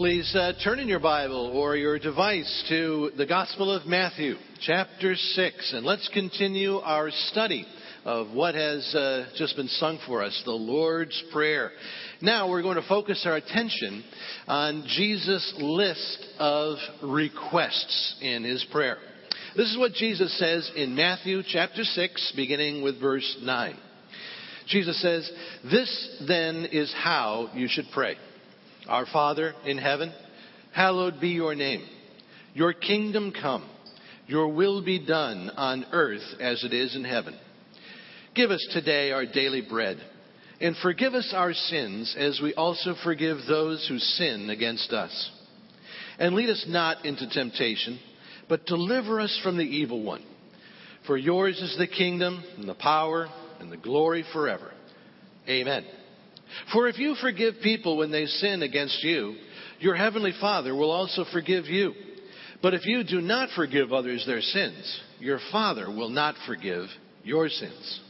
Please uh, turn in your Bible or your device to the Gospel of Matthew, chapter 6, and let's continue our study of what has uh, just been sung for us, the Lord's Prayer. Now we're going to focus our attention on Jesus' list of requests in his prayer. This is what Jesus says in Matthew chapter 6, beginning with verse 9. Jesus says, This then is how you should pray. Our Father in heaven, hallowed be your name. Your kingdom come. Your will be done on earth as it is in heaven. Give us today our daily bread, and forgive us our sins as we also forgive those who sin against us. And lead us not into temptation, but deliver us from the evil one. For yours is the kingdom, and the power, and the glory forever. Amen. For if you forgive people when they sin against you, your heavenly Father will also forgive you. But if you do not forgive others their sins, your Father will not forgive your sins.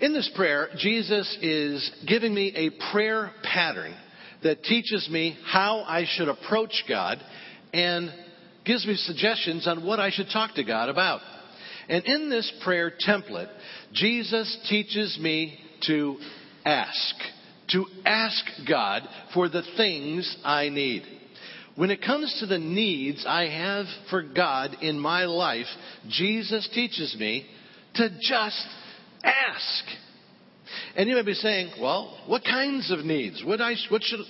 In this prayer, Jesus is giving me a prayer pattern that teaches me how I should approach God and gives me suggestions on what I should talk to God about. And in this prayer template, Jesus teaches me to ask. To ask God for the things I need. When it comes to the needs I have for God in my life, Jesus teaches me to just ask. And you may be saying, well, what kinds of needs? What, I, what, should,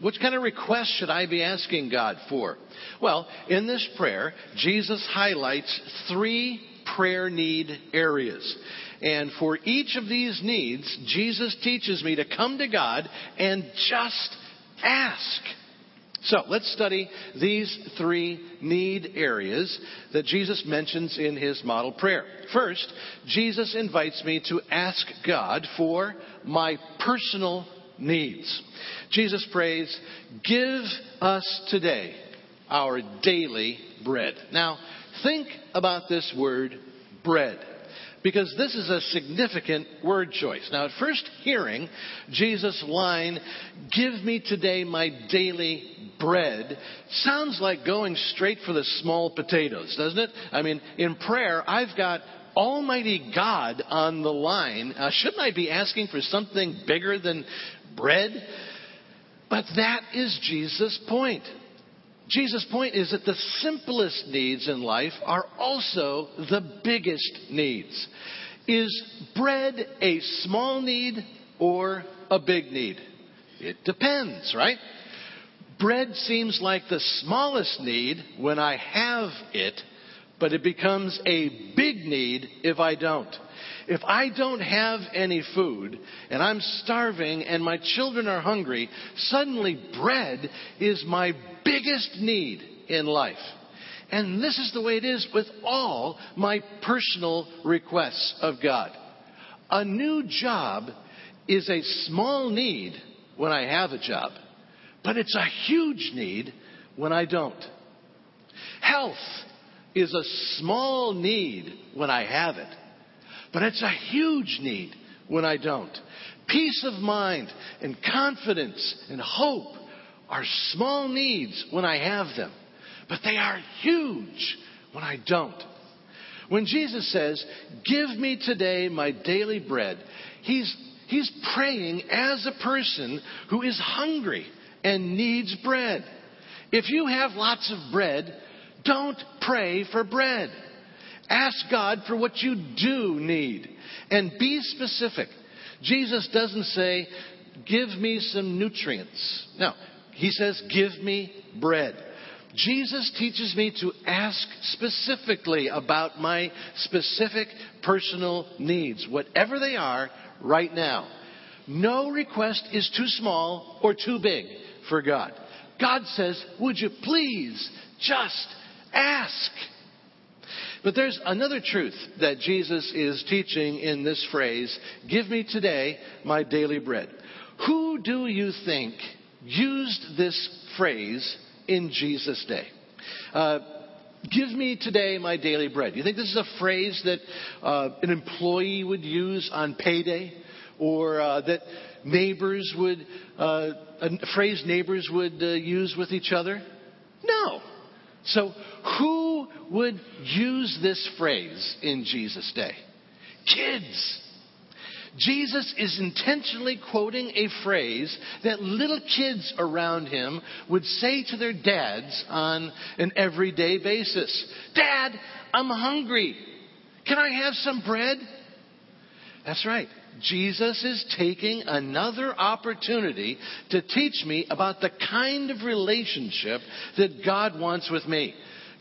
what kind of requests should I be asking God for? Well, in this prayer, Jesus highlights three prayer need areas. And for each of these needs, Jesus teaches me to come to God and just ask. So let's study these three need areas that Jesus mentions in his model prayer. First, Jesus invites me to ask God for my personal needs. Jesus prays, Give us today our daily bread. Now, think about this word bread because this is a significant word choice. Now, at first hearing Jesus' line, Give me today my daily bread, sounds like going straight for the small potatoes, doesn't it? I mean, in prayer, I've got Almighty God on the line. Uh, shouldn't I be asking for something bigger than bread? But that is Jesus' point. Jesus' point is that the simplest needs in life are also the biggest needs. Is bread a small need or a big need? It depends, right? Bread seems like the smallest need when I have it, but it becomes a big need if I don't. If I don't have any food and I'm starving and my children are hungry, suddenly bread is my biggest need in life. And this is the way it is with all my personal requests of God. A new job is a small need when I have a job, but it's a huge need when I don't. Health is a small need when I have it, but it's a huge need when I don't. Peace of mind and confidence and hope are small needs when I have them, but they are huge when I don't. When Jesus says, Give me today my daily bread, he's, he's praying as a person who is hungry and needs bread. If you have lots of bread, don't pray for bread. Ask God for what you do need and be specific. Jesus doesn't say, Give me some nutrients. No, he says, Give me bread. Jesus teaches me to ask specifically about my specific personal needs, whatever they are right now. No request is too small or too big for God. God says, Would you please just ask? But there's another truth that Jesus is teaching in this phrase Give me today my daily bread. Who do you think used this phrase in Jesus' day? Uh, Give me today my daily bread. You think this is a phrase that uh, an employee would use on payday? or uh, that neighbors would, uh, a phrase neighbors would uh, use with each other? No. So, who would use this phrase in Jesus' day? Kids. Jesus is intentionally quoting a phrase that little kids around him would say to their dads on an everyday basis Dad, I'm hungry. Can I have some bread? That's right. Jesus is taking another opportunity to teach me about the kind of relationship that God wants with me.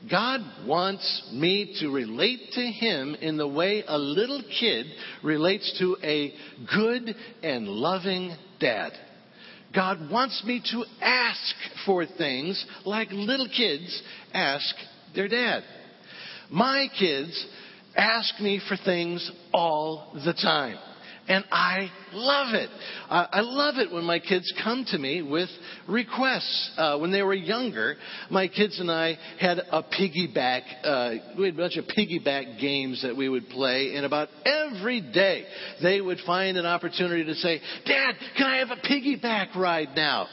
God wants me to relate to Him in the way a little kid relates to a good and loving dad. God wants me to ask for things like little kids ask their dad. My kids ask me for things all the time. And I love it. I love it when my kids come to me with requests. Uh, when they were younger, my kids and I had a piggyback, uh, we had a bunch of piggyback games that we would play, and about every day they would find an opportunity to say, Dad, can I have a piggyback ride now?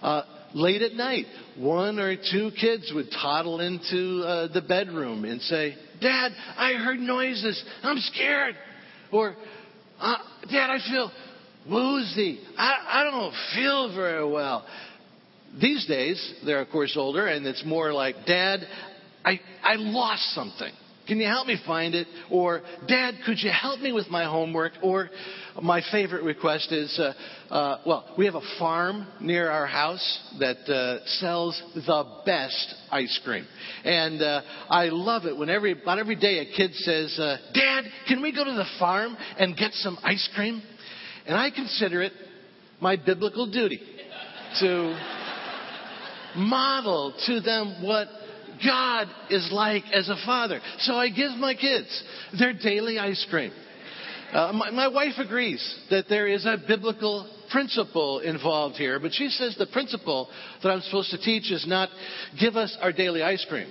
Uh, late at night, one or two kids would toddle into uh, the bedroom and say, Dad, I heard noises. I'm scared. Or, uh, Dad, I feel woozy. I, I don't feel very well. These days, they're of course older, and it's more like, Dad, I, I lost something. Can you help me find it? Or, Dad, could you help me with my homework? Or, my favorite request is, uh, uh, well, we have a farm near our house that uh, sells the best ice cream, and uh, I love it when every about every day a kid says, uh, "Dad, can we go to the farm and get some ice cream?" And I consider it my biblical duty to model to them what God is like as a father. So I give my kids their daily ice cream. Uh, my, my wife agrees that there is a biblical principle involved here, but she says the principle that I'm supposed to teach is not give us our daily ice cream.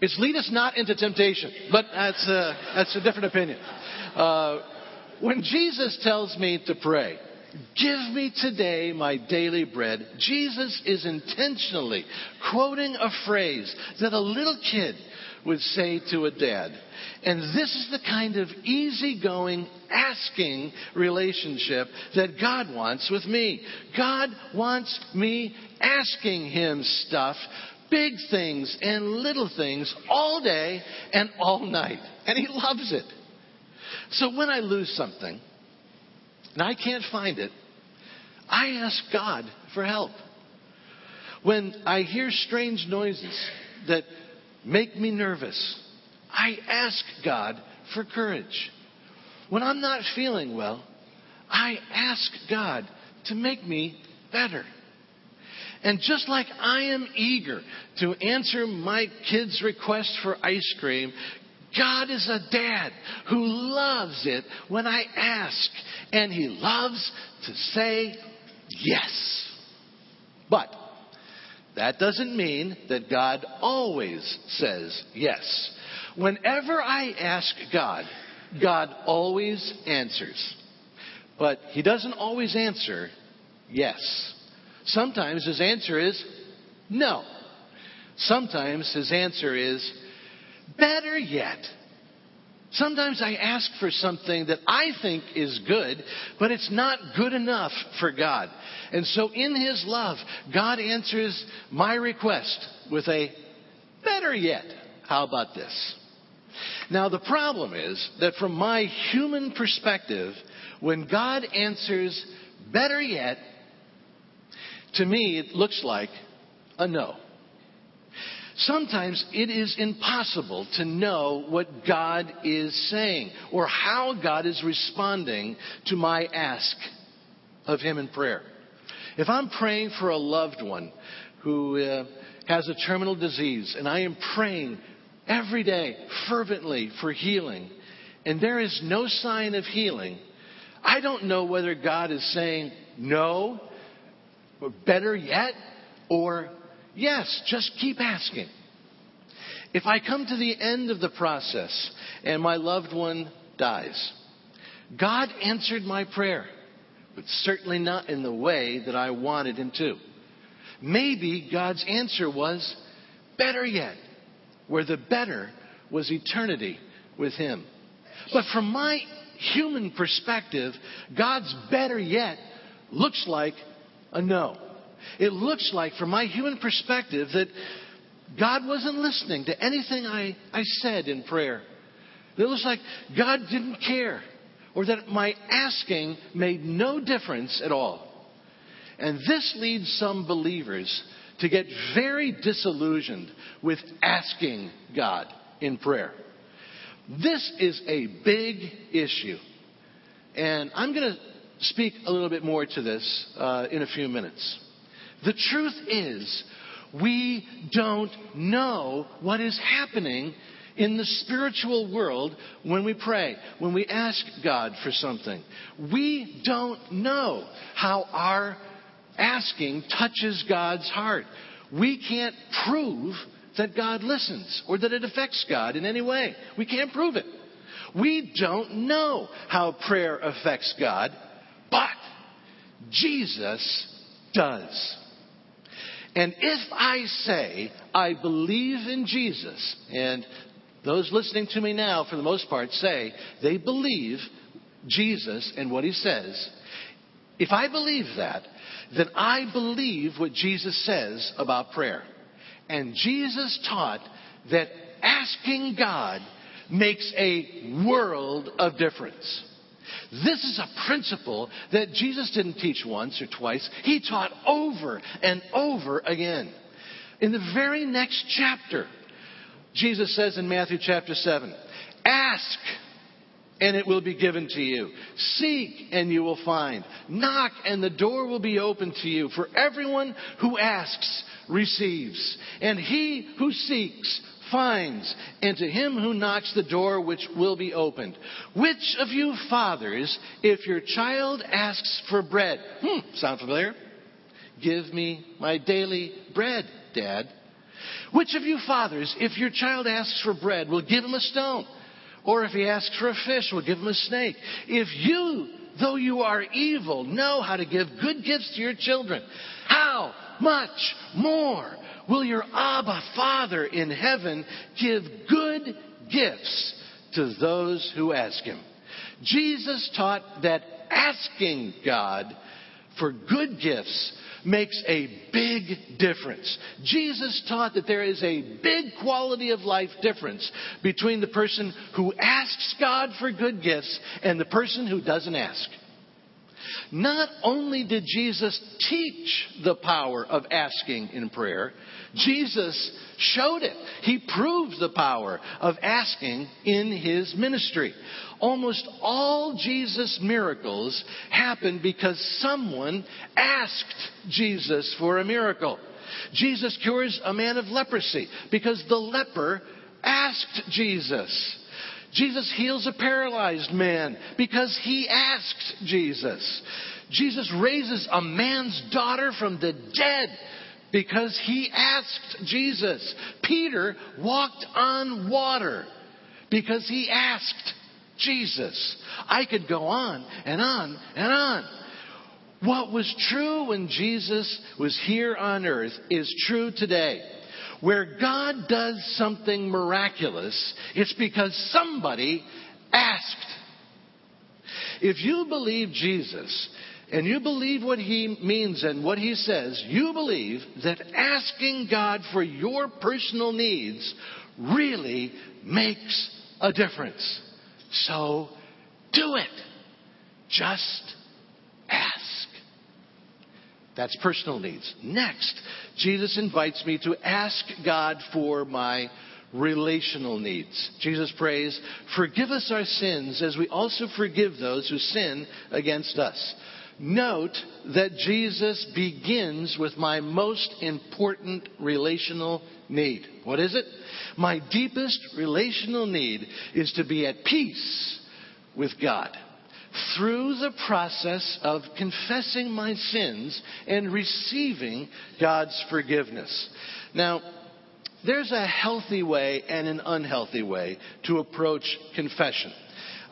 It's lead us not into temptation, but that's a, that's a different opinion. Uh, when Jesus tells me to pray, Give me today my daily bread. Jesus is intentionally quoting a phrase that a little kid would say to a dad. And this is the kind of easygoing, asking relationship that God wants with me. God wants me asking Him stuff, big things and little things, all day and all night. And He loves it. So when I lose something, and I can't find it, I ask God for help. When I hear strange noises that make me nervous, I ask God for courage. When I'm not feeling well, I ask God to make me better. And just like I am eager to answer my kids' request for ice cream, God is a dad who loves it when I ask, and he loves to say yes. But that doesn't mean that God always says yes. Whenever I ask God, God always answers. But He doesn't always answer yes. Sometimes His answer is no. Sometimes His answer is better yet. Sometimes I ask for something that I think is good, but it's not good enough for God. And so in His love, God answers my request with a better yet. How about this? Now, the problem is that from my human perspective, when God answers better yet, to me it looks like a no. Sometimes it is impossible to know what God is saying or how God is responding to my ask of Him in prayer. If I'm praying for a loved one who uh, has a terminal disease and I am praying every day fervently for healing and there is no sign of healing, I don't know whether God is saying no, or better yet, or Yes, just keep asking. If I come to the end of the process and my loved one dies, God answered my prayer, but certainly not in the way that I wanted Him to. Maybe God's answer was better yet, where the better was eternity with Him. But from my human perspective, God's better yet looks like a no. It looks like, from my human perspective, that God wasn't listening to anything I, I said in prayer. It looks like God didn't care, or that my asking made no difference at all. And this leads some believers to get very disillusioned with asking God in prayer. This is a big issue. And I'm going to speak a little bit more to this uh, in a few minutes. The truth is, we don't know what is happening in the spiritual world when we pray, when we ask God for something. We don't know how our asking touches God's heart. We can't prove that God listens or that it affects God in any way. We can't prove it. We don't know how prayer affects God, but Jesus does. And if I say I believe in Jesus, and those listening to me now, for the most part, say they believe Jesus and what he says, if I believe that, then I believe what Jesus says about prayer. And Jesus taught that asking God makes a world of difference. This is a principle that Jesus didn't teach once or twice. He taught over and over again. In the very next chapter, Jesus says in Matthew chapter 7, Ask and it will be given to you. Seek and you will find. Knock and the door will be open to you. For everyone who asks receives. And he who seeks finds, and to him who knocks the door which will be opened. Which of you fathers, if your child asks for bread, hmm, sound familiar? Give me my daily bread, Dad. Which of you fathers, if your child asks for bread, will give him a stone? Or if he asks for a fish, will give him a snake? If you, though you are evil, know how to give good gifts to your children, how much more will your Abba Father in heaven give good gifts to those who ask him? Jesus taught that asking God for good gifts makes a big difference. Jesus taught that there is a big quality of life difference between the person who asks God for good gifts and the person who doesn't ask. Not only did Jesus teach the power of asking in prayer, Jesus showed it. He proved the power of asking in his ministry. Almost all Jesus' miracles happened because someone asked Jesus for a miracle. Jesus cures a man of leprosy because the leper asked Jesus. Jesus heals a paralyzed man because he asked Jesus. Jesus raises a man's daughter from the dead because he asked Jesus. Peter walked on water because he asked Jesus. I could go on and on and on. What was true when Jesus was here on earth is true today. Where God does something miraculous, it's because somebody asked. If you believe Jesus and you believe what he means and what he says, you believe that asking God for your personal needs really makes a difference. So do it. Just that's personal needs. Next, Jesus invites me to ask God for my relational needs. Jesus prays, Forgive us our sins as we also forgive those who sin against us. Note that Jesus begins with my most important relational need. What is it? My deepest relational need is to be at peace with God through the process of confessing my sins and receiving God's forgiveness. Now, there's a healthy way and an unhealthy way to approach confession.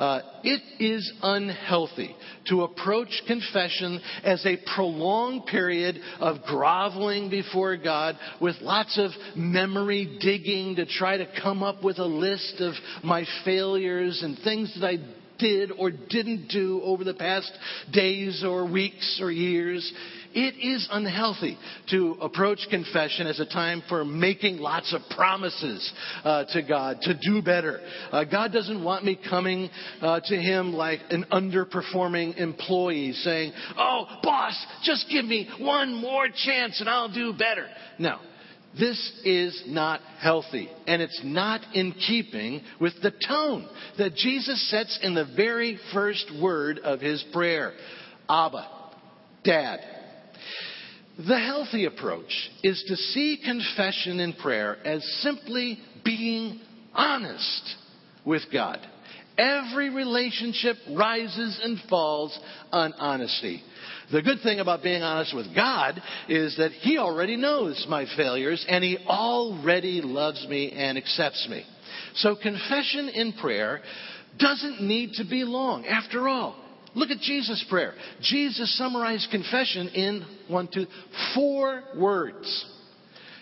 Uh, it is unhealthy to approach confession as a prolonged period of groveling before God with lots of memory digging to try to come up with a list of my failures and things that I did or didn't do over the past days or weeks or years. It is unhealthy to approach confession as a time for making lots of promises uh, to God to do better. Uh, God doesn't want me coming uh, to Him like an underperforming employee saying, Oh, boss, just give me one more chance and I'll do better. No. This is not healthy, and it's not in keeping with the tone that Jesus sets in the very first word of his prayer Abba, Dad. The healthy approach is to see confession in prayer as simply being honest with God. Every relationship rises and falls on honesty. The good thing about being honest with God is that He already knows my failures and He already loves me and accepts me. So confession in prayer doesn't need to be long. After all, look at Jesus' prayer. Jesus summarized confession in one, two, four words.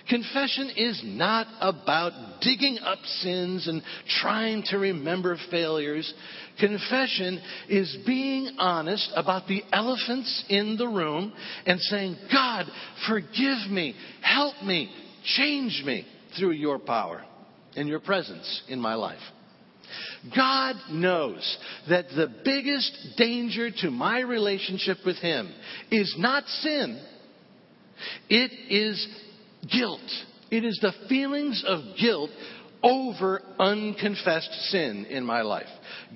Confession is not about digging up sins and trying to remember failures. Confession is being honest about the elephants in the room and saying, God, forgive me, help me, change me through your power and your presence in my life. God knows that the biggest danger to my relationship with Him is not sin, it is guilt. It is the feelings of guilt over unconfessed sin in my life.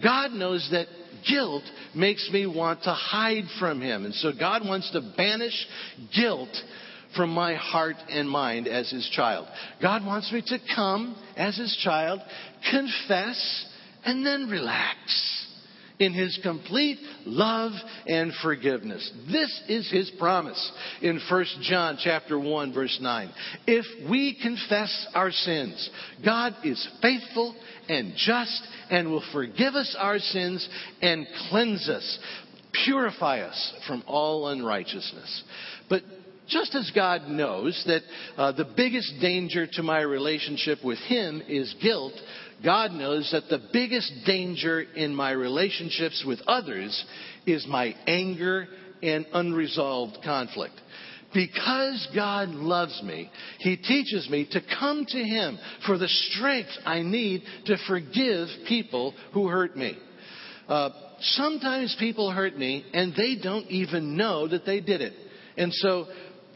God knows that guilt makes me want to hide from Him. And so God wants to banish guilt from my heart and mind as His child. God wants me to come as His child, confess, and then relax in his complete love and forgiveness. This is his promise in 1 John chapter 1 verse 9. If we confess our sins, God is faithful and just and will forgive us our sins and cleanse us, purify us from all unrighteousness. But just as God knows that uh, the biggest danger to my relationship with Him is guilt, God knows that the biggest danger in my relationships with others is my anger and unresolved conflict. Because God loves me, He teaches me to come to Him for the strength I need to forgive people who hurt me. Uh, sometimes people hurt me and they don't even know that they did it. And so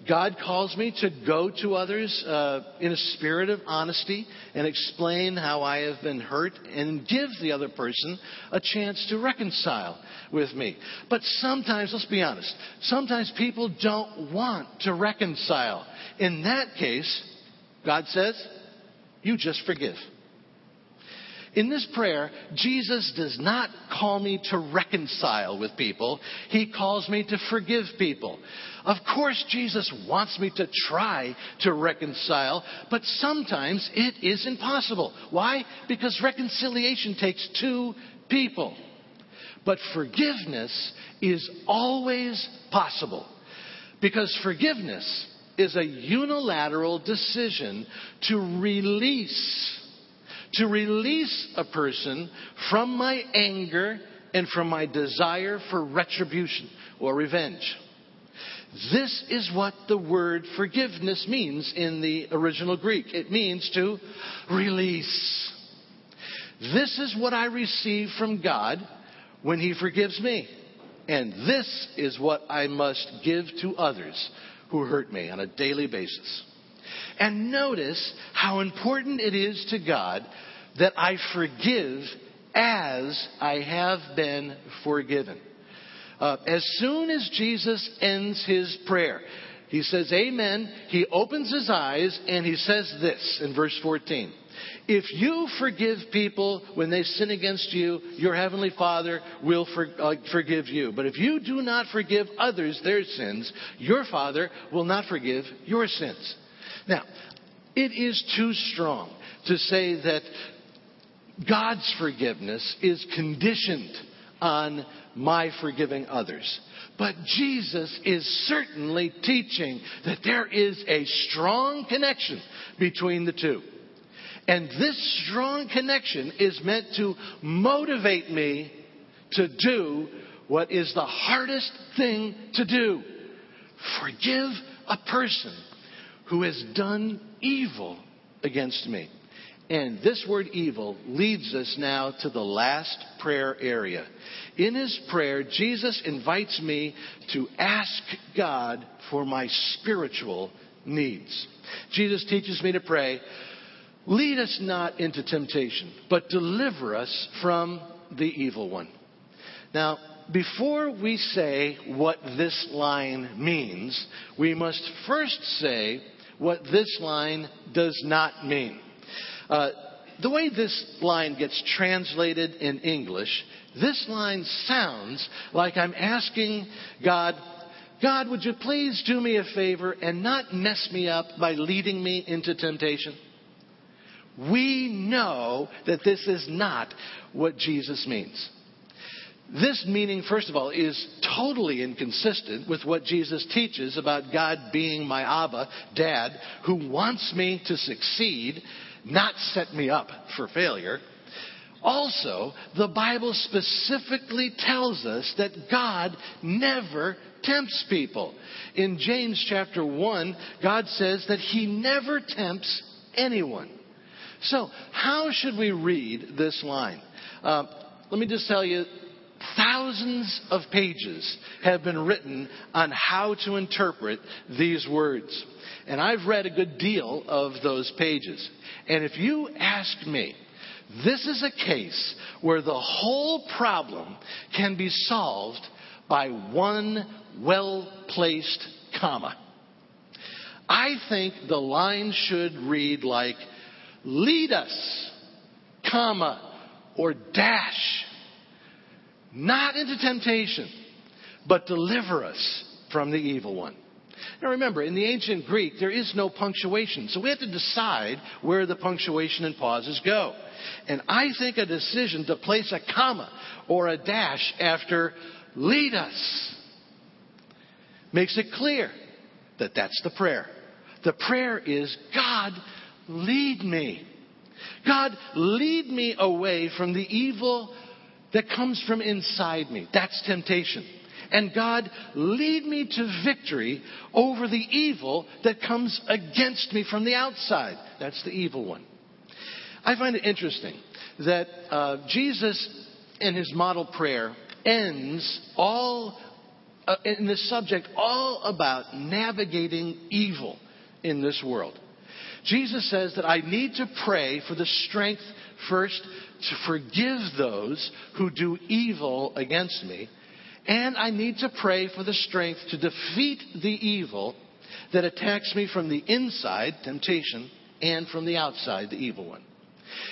God calls me to go to others uh, in a spirit of honesty and explain how I have been hurt and give the other person a chance to reconcile with me. But sometimes, let's be honest, sometimes people don't want to reconcile. In that case, God says, you just forgive. In this prayer, Jesus does not call me to reconcile with people. He calls me to forgive people. Of course, Jesus wants me to try to reconcile, but sometimes it is impossible. Why? Because reconciliation takes two people. But forgiveness is always possible. Because forgiveness is a unilateral decision to release to release a person from my anger and from my desire for retribution or revenge. This is what the word forgiveness means in the original Greek. It means to release. This is what I receive from God when He forgives me. And this is what I must give to others who hurt me on a daily basis. And notice how important it is to God that I forgive as I have been forgiven. Uh, as soon as Jesus ends his prayer, he says, Amen. He opens his eyes and he says this in verse 14. If you forgive people when they sin against you, your heavenly Father will for, uh, forgive you. But if you do not forgive others their sins, your Father will not forgive your sins. Now, it is too strong to say that God's forgiveness is conditioned on my forgiving others. But Jesus is certainly teaching that there is a strong connection between the two. And this strong connection is meant to motivate me to do what is the hardest thing to do forgive a person who has done evil against me. And this word evil leads us now to the last prayer area. In his prayer, Jesus invites me to ask God for my spiritual needs. Jesus teaches me to pray, lead us not into temptation, but deliver us from the evil one. Now, before we say what this line means, we must first say what this line does not mean. Uh, the way this line gets translated in English, this line sounds like I'm asking God, God, would you please do me a favor and not mess me up by leading me into temptation? We know that this is not what Jesus means. This meaning, first of all, is totally inconsistent with what Jesus teaches about God being my Abba, Dad, who wants me to succeed not set me up for failure. Also, the Bible specifically tells us that God never tempts people. In James chapter 1, God says that He never tempts anyone. So, how should we read this line? Uh, let me just tell you thousands of pages have been written on how to interpret these words. And I've read a good deal of those pages. And if you ask me, this is a case where the whole problem can be solved by one well placed comma. I think the line should read like, lead us, comma, or dash, not into temptation, but deliver us from the evil one. Now remember, in the ancient Greek, there is no punctuation, so we have to decide where the punctuation and pauses go. And I think a decision to place a comma or a dash after lead us makes it clear that that's the prayer. The prayer is, God, lead me. God, lead me away from the evil that comes from inside me. That's temptation. And God, lead me to victory over the evil that comes against me from the outside. That's the evil one. I find it interesting that uh, Jesus, in his model prayer, ends all uh, in this subject all about navigating evil in this world. Jesus says that I need to pray for the strength first to forgive those who do evil against me and I need to pray for the strength to defeat the evil that attacks me from the inside, temptation, and from the outside, the evil one.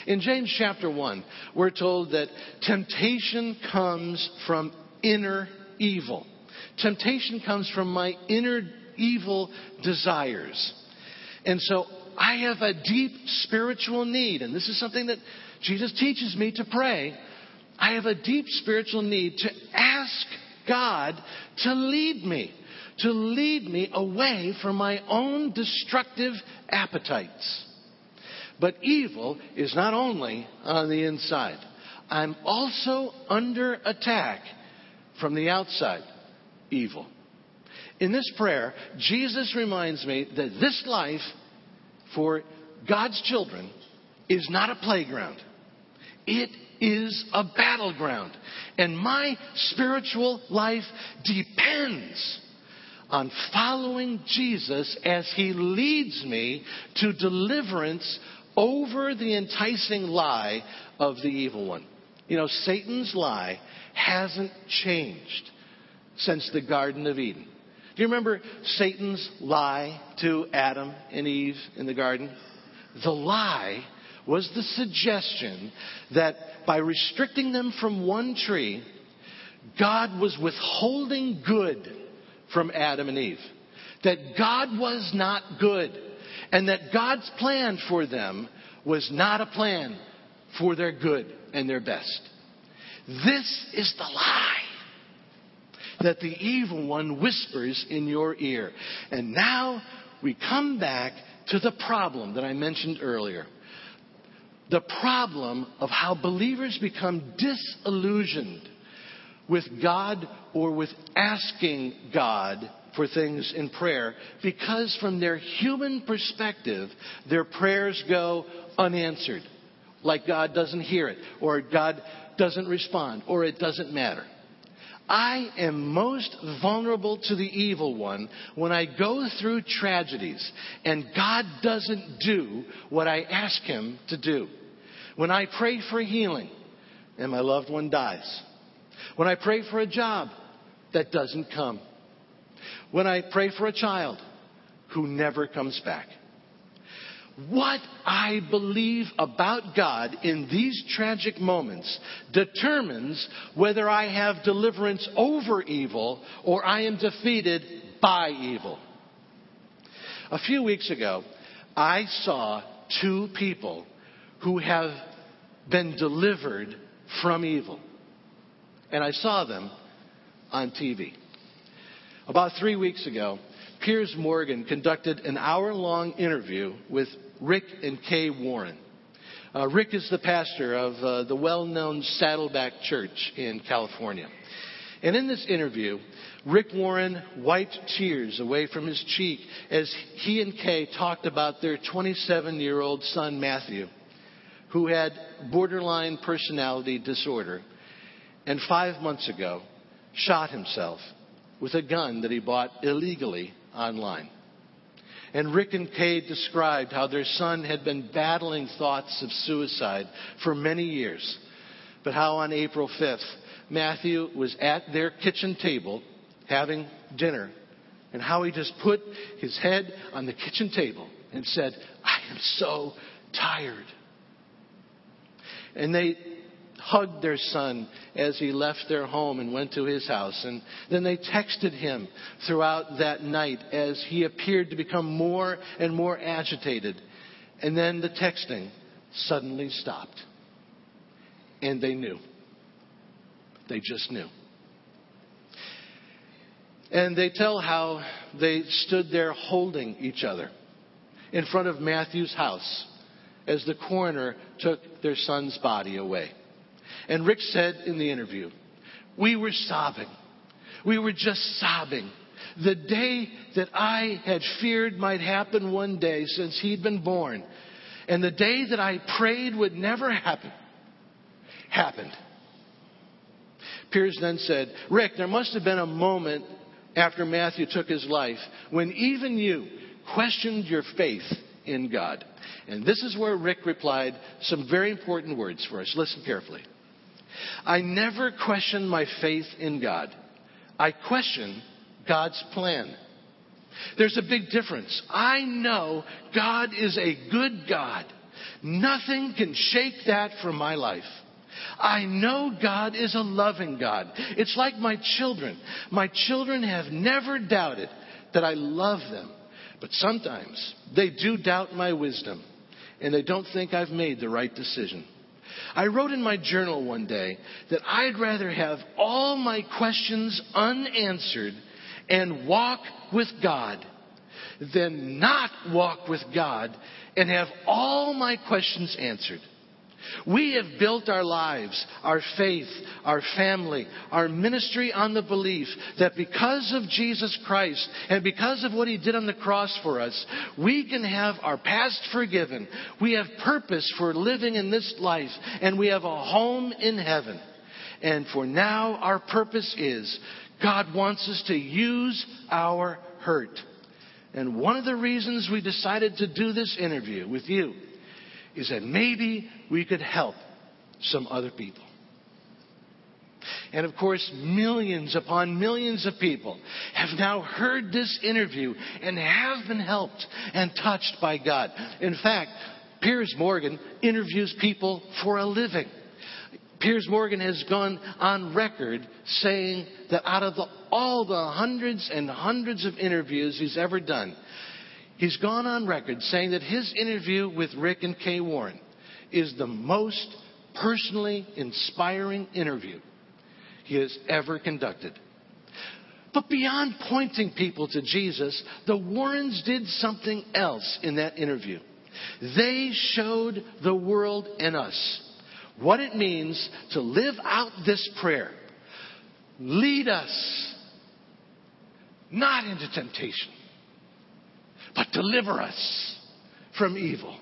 In James chapter 1, we're told that temptation comes from inner evil. Temptation comes from my inner evil desires. And so I have a deep spiritual need, and this is something that Jesus teaches me to pray. I have a deep spiritual need to ask God to lead me, to lead me away from my own destructive appetites. But evil is not only on the inside. I'm also under attack from the outside. Evil. In this prayer, Jesus reminds me that this life for God's children is not a playground. It is a battleground. And my spiritual life depends on following Jesus as he leads me to deliverance over the enticing lie of the evil one. You know, Satan's lie hasn't changed since the Garden of Eden. Do you remember Satan's lie to Adam and Eve in the garden? The lie was the suggestion that by restricting them from one tree, God was withholding good from Adam and Eve. That God was not good. And that God's plan for them was not a plan for their good and their best. This is the lie that the evil one whispers in your ear. And now we come back to the problem that I mentioned earlier. The problem of how believers become disillusioned with God or with asking God for things in prayer because, from their human perspective, their prayers go unanswered. Like God doesn't hear it, or God doesn't respond, or it doesn't matter. I am most vulnerable to the evil one when I go through tragedies and God doesn't do what I ask Him to do. When I pray for healing and my loved one dies. When I pray for a job that doesn't come. When I pray for a child who never comes back. What I believe about God in these tragic moments determines whether I have deliverance over evil or I am defeated by evil. A few weeks ago, I saw two people who have been delivered from evil. And I saw them on TV. About three weeks ago, Piers Morgan conducted an hour long interview with Rick and Kay Warren. Uh, Rick is the pastor of uh, the well known Saddleback Church in California. And in this interview, Rick Warren wiped tears away from his cheek as he and Kay talked about their 27 year old son, Matthew, who had borderline personality disorder and five months ago shot himself with a gun that he bought illegally online. And Rick and Kay described how their son had been battling thoughts of suicide for many years, but how on April 5th, Matthew was at their kitchen table having dinner, and how he just put his head on the kitchen table and said, I am so tired. And they hugged their son as he left their home and went to his house. And then they texted him throughout that night as he appeared to become more and more agitated. And then the texting suddenly stopped. And they knew. They just knew. And they tell how they stood there holding each other in front of Matthew's house as the coroner took their son's body away. And Rick said in the interview, we were sobbing. We were just sobbing. The day that I had feared might happen one day since he'd been born, and the day that I prayed would never happen, happened. Piers then said, Rick, there must have been a moment after Matthew took his life when even you questioned your faith in God. And this is where Rick replied some very important words for us. Listen carefully. I never question my faith in God. I question God's plan. There's a big difference. I know God is a good God. Nothing can shake that from my life. I know God is a loving God. It's like my children. My children have never doubted that I love them. But sometimes they do doubt my wisdom and they don't think I've made the right decision. I wrote in my journal one day that I'd rather have all my questions unanswered and walk with God than not walk with God and have all my questions answered. We have built our lives, our faith, our family, our ministry on the belief that because of Jesus Christ and because of what He did on the cross for us, we can have our past forgiven. We have purpose for living in this life and we have a home in heaven. And for now, our purpose is God wants us to use our hurt. And one of the reasons we decided to do this interview with you is that maybe we could help some other people. And of course, millions upon millions of people have now heard this interview and have been helped and touched by God. In fact, Piers Morgan interviews people for a living. Piers Morgan has gone on record saying that out of the, all the hundreds and hundreds of interviews he's ever done, He's gone on record saying that his interview with Rick and Kay Warren is the most personally inspiring interview he has ever conducted. But beyond pointing people to Jesus, the Warrens did something else in that interview. They showed the world and us what it means to live out this prayer. Lead us not into temptation, but deliver us from evil.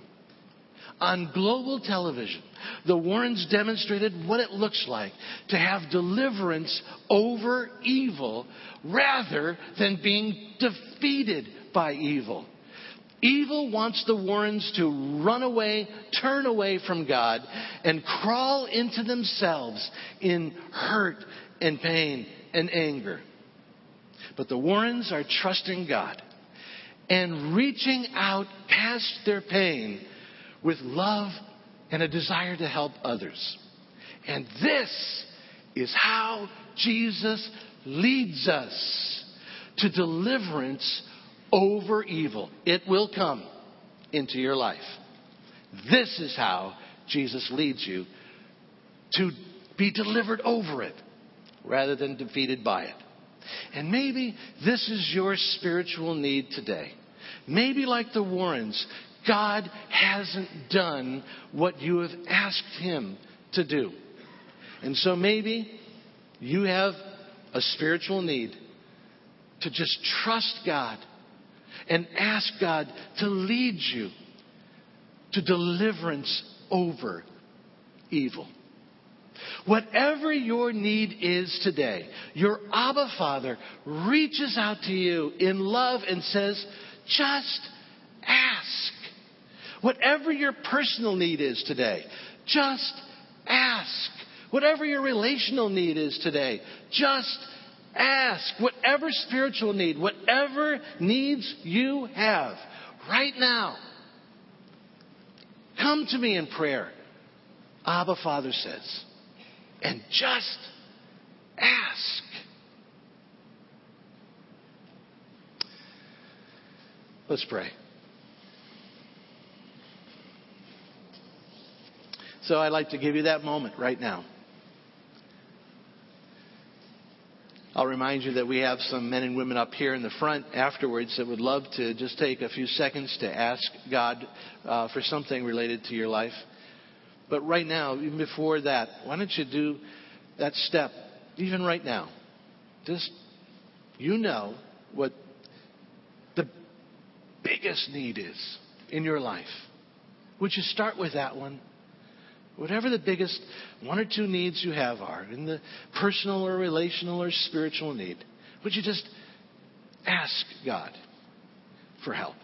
On global television, the Warrens demonstrated what it looks like to have deliverance over evil rather than being defeated by evil. Evil wants the Warrens to run away, turn away from God, and crawl into themselves in hurt and pain and anger. But the Warrens are trusting God and reaching out past their pain with love and a desire to help others. And this is how Jesus leads us to deliverance over evil. It will come into your life. This is how Jesus leads you to be delivered over it rather than defeated by it. And maybe this is your spiritual need today. Maybe, like the Warrens, God hasn't done what you have asked Him to do. And so maybe you have a spiritual need to just trust God and ask God to lead you to deliverance over evil. Whatever your need is today, your Abba Father reaches out to you in love and says, just ask. Whatever your personal need is today, just ask. Whatever your relational need is today, just ask. Whatever spiritual need, whatever needs you have right now, come to me in prayer. Abba Father says, and just ask. Let's pray. So I'd like to give you that moment right now. I'll remind you that we have some men and women up here in the front afterwards that would love to just take a few seconds to ask God uh, for something related to your life. But right now, even before that, why don't you do that step, even right now? Just, you know what the biggest need is in your life. Would you start with that one? Whatever the biggest one or two needs you have are, in the personal or relational or spiritual need, would you just ask God for help?